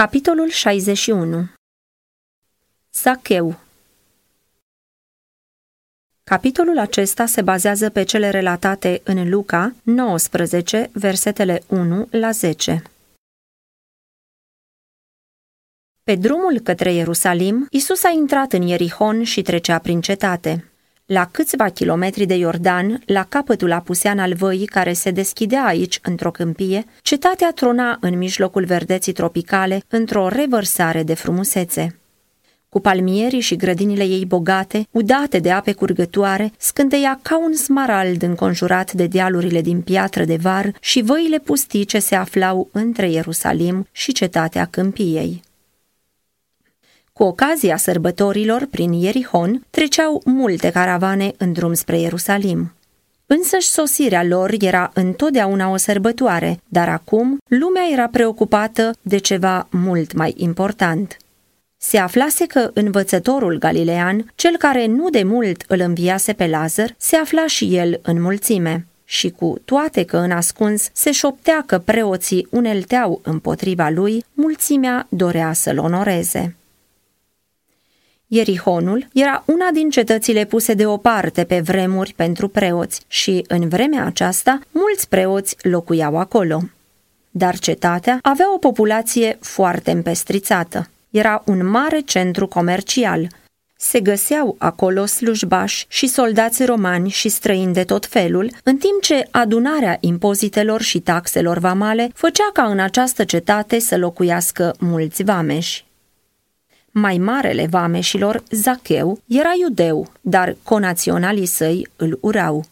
Capitolul 61 Zacheu Capitolul acesta se bazează pe cele relatate în Luca 19, versetele 1 la 10. Pe drumul către Ierusalim, Isus a intrat în Ierihon și trecea prin cetate. La câțiva kilometri de Iordan, la capătul apusean al văii care se deschidea aici într-o câmpie, cetatea trona în mijlocul verdeții tropicale într-o revărsare de frumusețe. Cu palmierii și grădinile ei bogate, udate de ape curgătoare, scânteia ca un smarald înconjurat de dealurile din piatră de var și văile pustii ce se aflau între Ierusalim și cetatea câmpiei. Cu ocazia sărbătorilor, prin Ierihon, treceau multe caravane în drum spre Ierusalim. Însăși sosirea lor era întotdeauna o sărbătoare, dar acum lumea era preocupată de ceva mult mai important. Se aflase că învățătorul galilean, cel care nu de mult îl înviase pe Lazar, se afla și el în mulțime și cu toate că în ascuns se șoptea că preoții unelteau împotriva lui, mulțimea dorea să-l onoreze. Ierihonul era una din cetățile puse deoparte pe vremuri pentru preoți și, în vremea aceasta, mulți preoți locuiau acolo. Dar cetatea avea o populație foarte împestrițată. Era un mare centru comercial. Se găseau acolo slujbași și soldați romani și străini de tot felul, în timp ce adunarea impozitelor și taxelor vamale făcea ca în această cetate să locuiască mulți vameși. Mai marele vameșilor, Zacheu, era iudeu, dar conaționalii săi îl urau.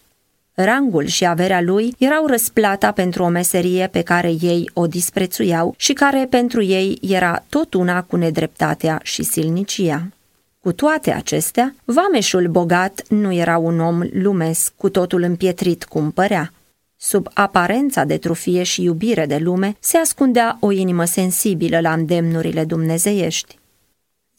Rangul și averea lui erau răsplata pentru o meserie pe care ei o disprețuiau și care pentru ei era tot una cu nedreptatea și silnicia. Cu toate acestea, vameșul bogat nu era un om lumesc cu totul împietrit cum părea. Sub aparența de trufie și iubire de lume se ascundea o inimă sensibilă la îndemnurile dumnezeiești.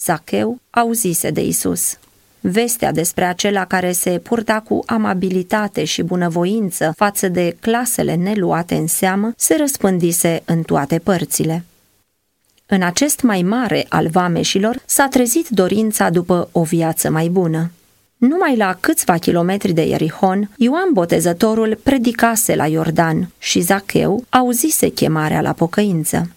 Zacheu auzise de Isus. Vestea despre acela care se purta cu amabilitate și bunăvoință față de clasele neluate în seamă se răspândise în toate părțile. În acest mai mare al vameșilor s-a trezit dorința după o viață mai bună. Numai la câțiva kilometri de Ierihon, Ioan Botezătorul predicase la Iordan și Zacheu auzise chemarea la pocăință.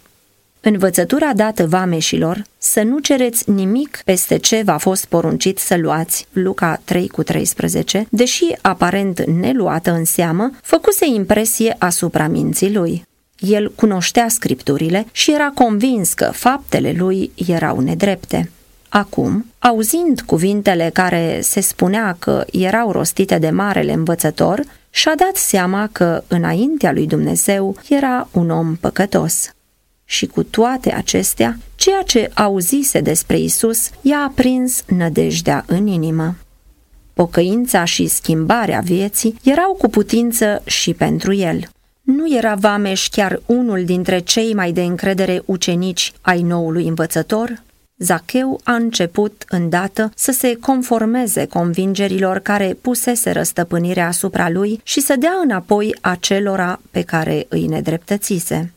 Învățătura dată vameșilor să nu cereți nimic peste ce v-a fost poruncit să luați, Luca 3 cu 13, deși aparent neluată în seamă, făcuse impresie asupra minții lui. El cunoștea scripturile și era convins că faptele lui erau nedrepte. Acum, auzind cuvintele care se spunea că erau rostite de marele învățător, și-a dat seama că înaintea lui Dumnezeu era un om păcătos. Și cu toate acestea, ceea ce auzise despre Isus i-a aprins nădejdea în inimă. Pocăința și schimbarea vieții erau cu putință și pentru el. Nu era Vameș chiar unul dintre cei mai de încredere ucenici ai noului învățător? Zacheu a început îndată să se conformeze convingerilor care pusese răstăpânirea asupra lui și să dea înapoi acelora pe care îi nedreptățise.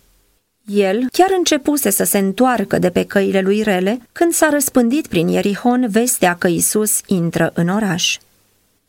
El chiar începuse să se întoarcă de pe căile lui rele când s-a răspândit prin Ierihon vestea că Isus intră în oraș.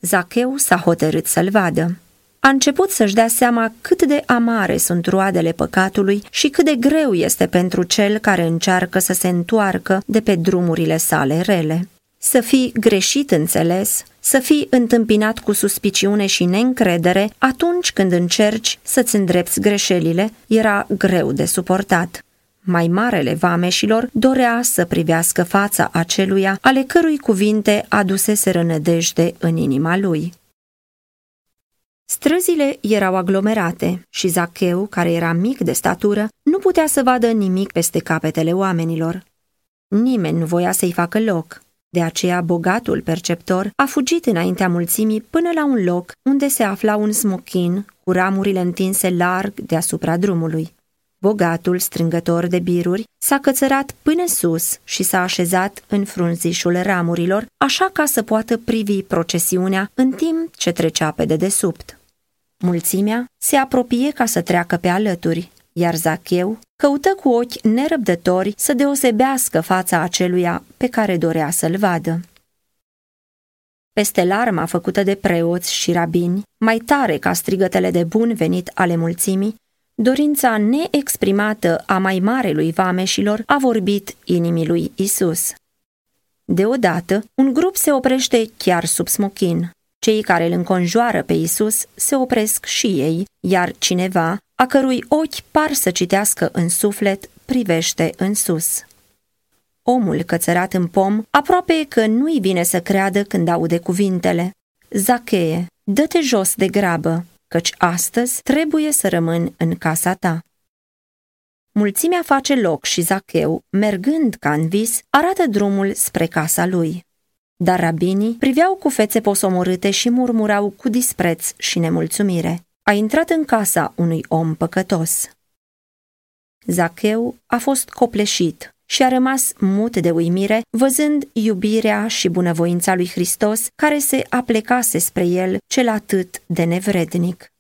Zacheu s-a hotărât să-l vadă. A început să-și dea seama cât de amare sunt roadele păcatului și cât de greu este pentru cel care încearcă să se întoarcă de pe drumurile sale rele. Să fii greșit înțeles, să fii întâmpinat cu suspiciune și neîncredere atunci când încerci să-ți îndrepți greșelile, era greu de suportat. Mai marele vameșilor dorea să privească fața aceluia ale cărui cuvinte adusese rănădejde în inima lui. Străzile erau aglomerate și Zacheu, care era mic de statură, nu putea să vadă nimic peste capetele oamenilor. Nimeni nu voia să-i facă loc. De aceea, bogatul perceptor a fugit înaintea mulțimii până la un loc unde se afla un smochin cu ramurile întinse larg deasupra drumului. Bogatul, strângător de biruri, s-a cățărat până sus și s-a așezat în frunzișul ramurilor, așa ca să poată privi procesiunea în timp ce trecea pe dedesubt. Mulțimea se apropie ca să treacă pe alături, iar Zacheu căută cu ochi nerăbdători să deosebească fața aceluia pe care dorea să-l vadă. Peste larma făcută de preoți și rabini, mai tare ca strigătele de bun venit ale mulțimii, dorința neexprimată a mai marelui vameșilor a vorbit inimii lui Isus. Deodată, un grup se oprește chiar sub smochin. Cei care îl înconjoară pe Isus se opresc și ei, iar cineva, a cărui ochi par să citească în suflet, privește în sus. Omul cățărat în pom aproape că nu-i vine să creadă când aude cuvintele. Zacheie, dă-te jos de grabă, căci astăzi trebuie să rămân în casa ta. Mulțimea face loc și Zacheu, mergând ca în vis, arată drumul spre casa lui. Dar rabinii priveau cu fețe posomorâte și murmurau cu dispreț și nemulțumire. A intrat în casa unui om păcătos. Zacheu a fost copleșit și a rămas mut de uimire, văzând iubirea și bunăvoința lui Hristos care se aplecase spre el cel atât de nevrednic.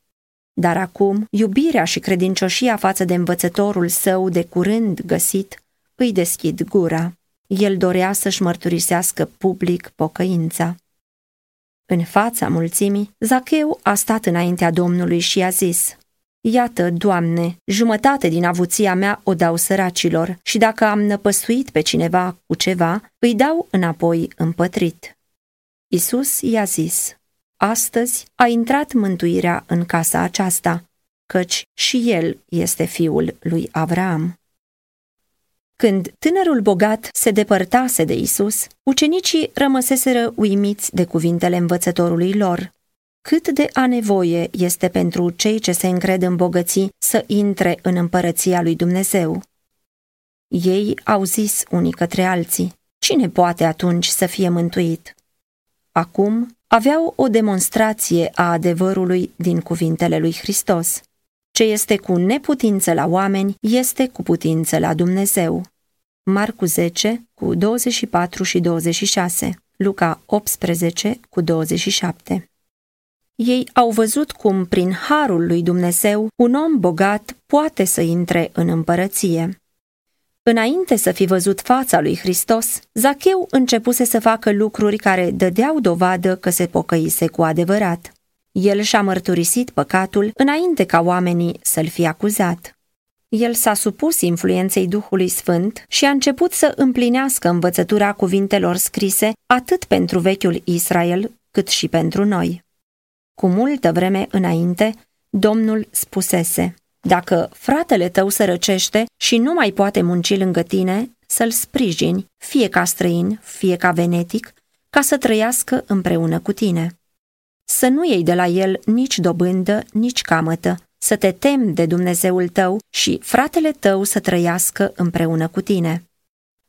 Dar acum, iubirea și credincioșia față de învățătorul său de curând găsit îi deschid gura. El dorea să-și mărturisească public pocăința. În fața mulțimii, Zacheu a stat înaintea Domnului și a zis, Iată, Doamne, jumătate din avuția mea o dau săracilor și dacă am năpăstuit pe cineva cu ceva, îi dau înapoi împătrit. Isus i-a zis, Astăzi a intrat mântuirea în casa aceasta, căci și el este fiul lui Avram. Când tânărul bogat se depărtase de Isus, ucenicii rămăseseră uimiți de cuvintele învățătorului lor. Cât de a nevoie este pentru cei ce se încred în bogății să intre în împărăția lui Dumnezeu. Ei au zis unii către alții, cine poate atunci să fie mântuit? Acum aveau o demonstrație a adevărului din cuvintele lui Hristos. Ce este cu neputință la oameni, este cu putință la Dumnezeu. Marcu 10 cu 24 și 26, Luca 18 cu 27. Ei au văzut cum, prin harul lui Dumnezeu, un om bogat poate să intre în împărăție. Înainte să fi văzut fața lui Hristos, Zacheu începuse să facă lucruri care dădeau dovadă că se pocăise cu adevărat. El și-a mărturisit păcatul înainte ca oamenii să-l fie acuzat. El s-a supus influenței Duhului Sfânt și a început să împlinească învățătura cuvintelor scrise atât pentru vechiul Israel cât și pentru noi. Cu multă vreme înainte, Domnul spusese, Dacă fratele tău se răcește și nu mai poate munci lângă tine, să-l sprijini, fie ca străin, fie ca venetic, ca să trăiască împreună cu tine. Să nu iei de la el nici dobândă, nici camătă, să te temi de Dumnezeul tău și fratele tău să trăiască împreună cu tine.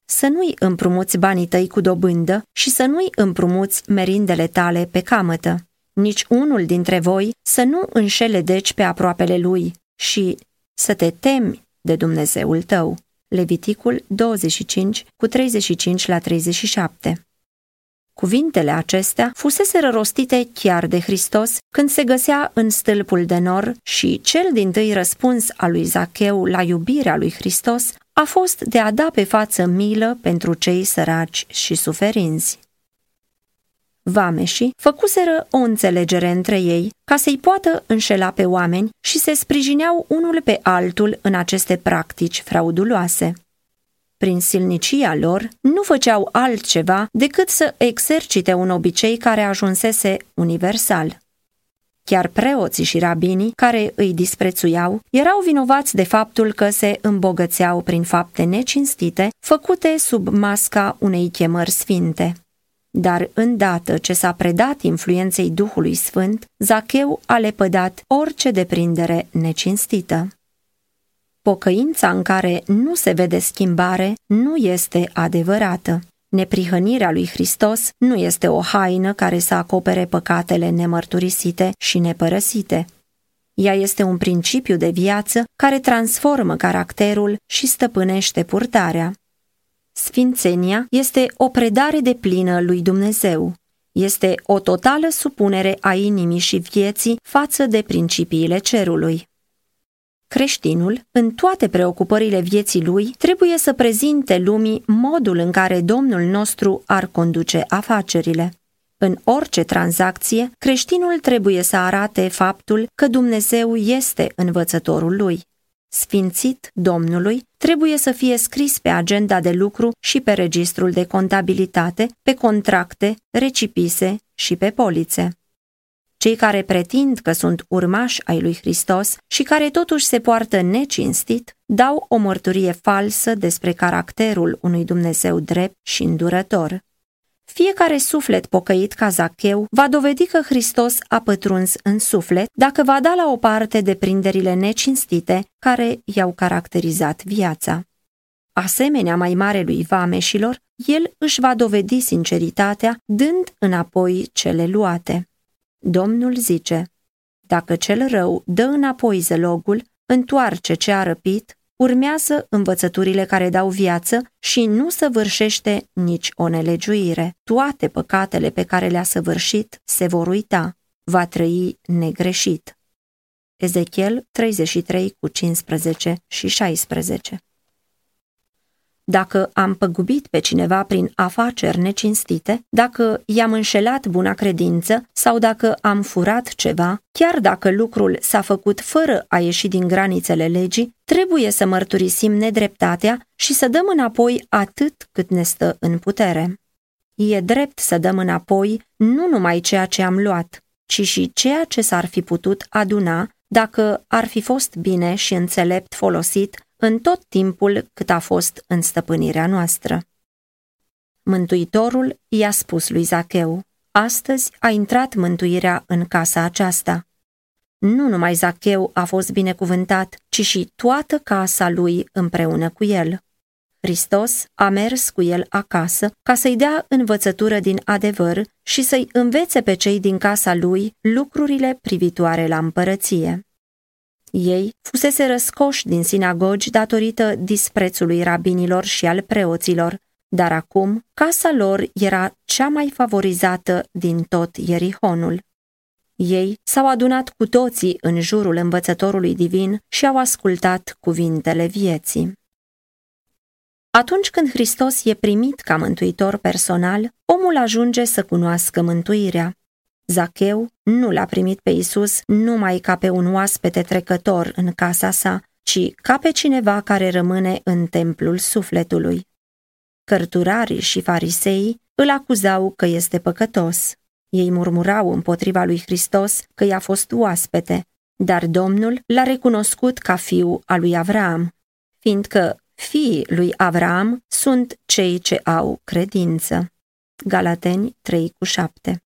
Să nu-i împrumuți banii tăi cu dobândă și să nu-i împrumuți merindele tale pe camătă nici unul dintre voi să nu înșele deci pe aproapele lui și să te temi de Dumnezeul tău. Leviticul 25 cu 35 la 37 Cuvintele acestea fusese rostite chiar de Hristos când se găsea în stâlpul de nor și cel din tâi răspuns al lui Zacheu la iubirea lui Hristos a fost de a da pe față milă pentru cei săraci și suferinzi. Vameșii făcuseră o înțelegere între ei ca să-i poată înșela pe oameni și se sprijineau unul pe altul în aceste practici frauduloase. Prin silnicia lor, nu făceau altceva decât să exercite un obicei care ajunsese universal. Chiar preoții și rabinii, care îi disprețuiau, erau vinovați de faptul că se îmbogățeau prin fapte necinstite, făcute sub masca unei chemări sfinte. Dar îndată ce s-a predat influenței Duhului Sfânt, Zacheu a lepădat orice deprindere necinstită. Pocăința în care nu se vede schimbare nu este adevărată. Neprihănirea lui Hristos nu este o haină care să acopere păcatele nemărturisite și nepărăsite. Ea este un principiu de viață care transformă caracterul și stăpânește purtarea. Sfințenia este o predare de plină lui Dumnezeu. Este o totală supunere a inimii și vieții față de principiile cerului. Creștinul, în toate preocupările vieții lui, trebuie să prezinte lumii modul în care Domnul nostru ar conduce afacerile. În orice tranzacție, creștinul trebuie să arate faptul că Dumnezeu este învățătorul lui. Sfințit Domnului trebuie să fie scris pe agenda de lucru și pe registrul de contabilitate, pe contracte, recipise și pe polițe. Cei care pretind că sunt urmași ai lui Hristos și care totuși se poartă necinstit, dau o mărturie falsă despre caracterul unui Dumnezeu drept și îndurător. Fiecare suflet pocăit ca Zacheu va dovedi că Hristos a pătruns în suflet dacă va da la o parte deprinderile necinstite care i-au caracterizat viața. Asemenea mai mare lui vameșilor, el își va dovedi sinceritatea dând înapoi cele luate. Domnul zice, dacă cel rău dă înapoi zelogul, întoarce ce a răpit, urmează învățăturile care dau viață și nu săvârșește nici o nelegiuire. Toate păcatele pe care le-a săvârșit se vor uita, va trăi negreșit. Ezechiel 33 cu 15 și 16 dacă am păgubit pe cineva prin afaceri necinstite, dacă i-am înșelat buna credință sau dacă am furat ceva, chiar dacă lucrul s-a făcut fără a ieși din granițele legii, trebuie să mărturisim nedreptatea și să dăm înapoi atât cât ne stă în putere. E drept să dăm înapoi nu numai ceea ce am luat, ci și ceea ce s-ar fi putut aduna dacă ar fi fost bine și înțelept folosit în tot timpul cât a fost în stăpânirea noastră. Mântuitorul i-a spus lui Zacheu, astăzi a intrat mântuirea în casa aceasta. Nu numai Zacheu a fost binecuvântat, ci și toată casa lui împreună cu el. Hristos a mers cu el acasă ca să-i dea învățătură din adevăr și să-i învețe pe cei din casa lui lucrurile privitoare la împărăție. Ei fusese răscoși din sinagogi datorită disprețului rabinilor și al preoților, dar acum casa lor era cea mai favorizată din tot Ierihonul. Ei s-au adunat cu toții în jurul învățătorului divin și au ascultat cuvintele vieții. Atunci când Hristos e primit ca mântuitor personal, omul ajunge să cunoască mântuirea. Zacheu nu l-a primit pe Isus numai ca pe un oaspete trecător în casa sa, ci ca pe cineva care rămâne în templul sufletului. Cărturarii și fariseii îl acuzau că este păcătos. Ei murmurau împotriva lui Hristos că i-a fost oaspete, dar Domnul l-a recunoscut ca fiu al lui Avram, fiindcă fiii lui Avram sunt cei ce au credință. Galateni 3 cu 7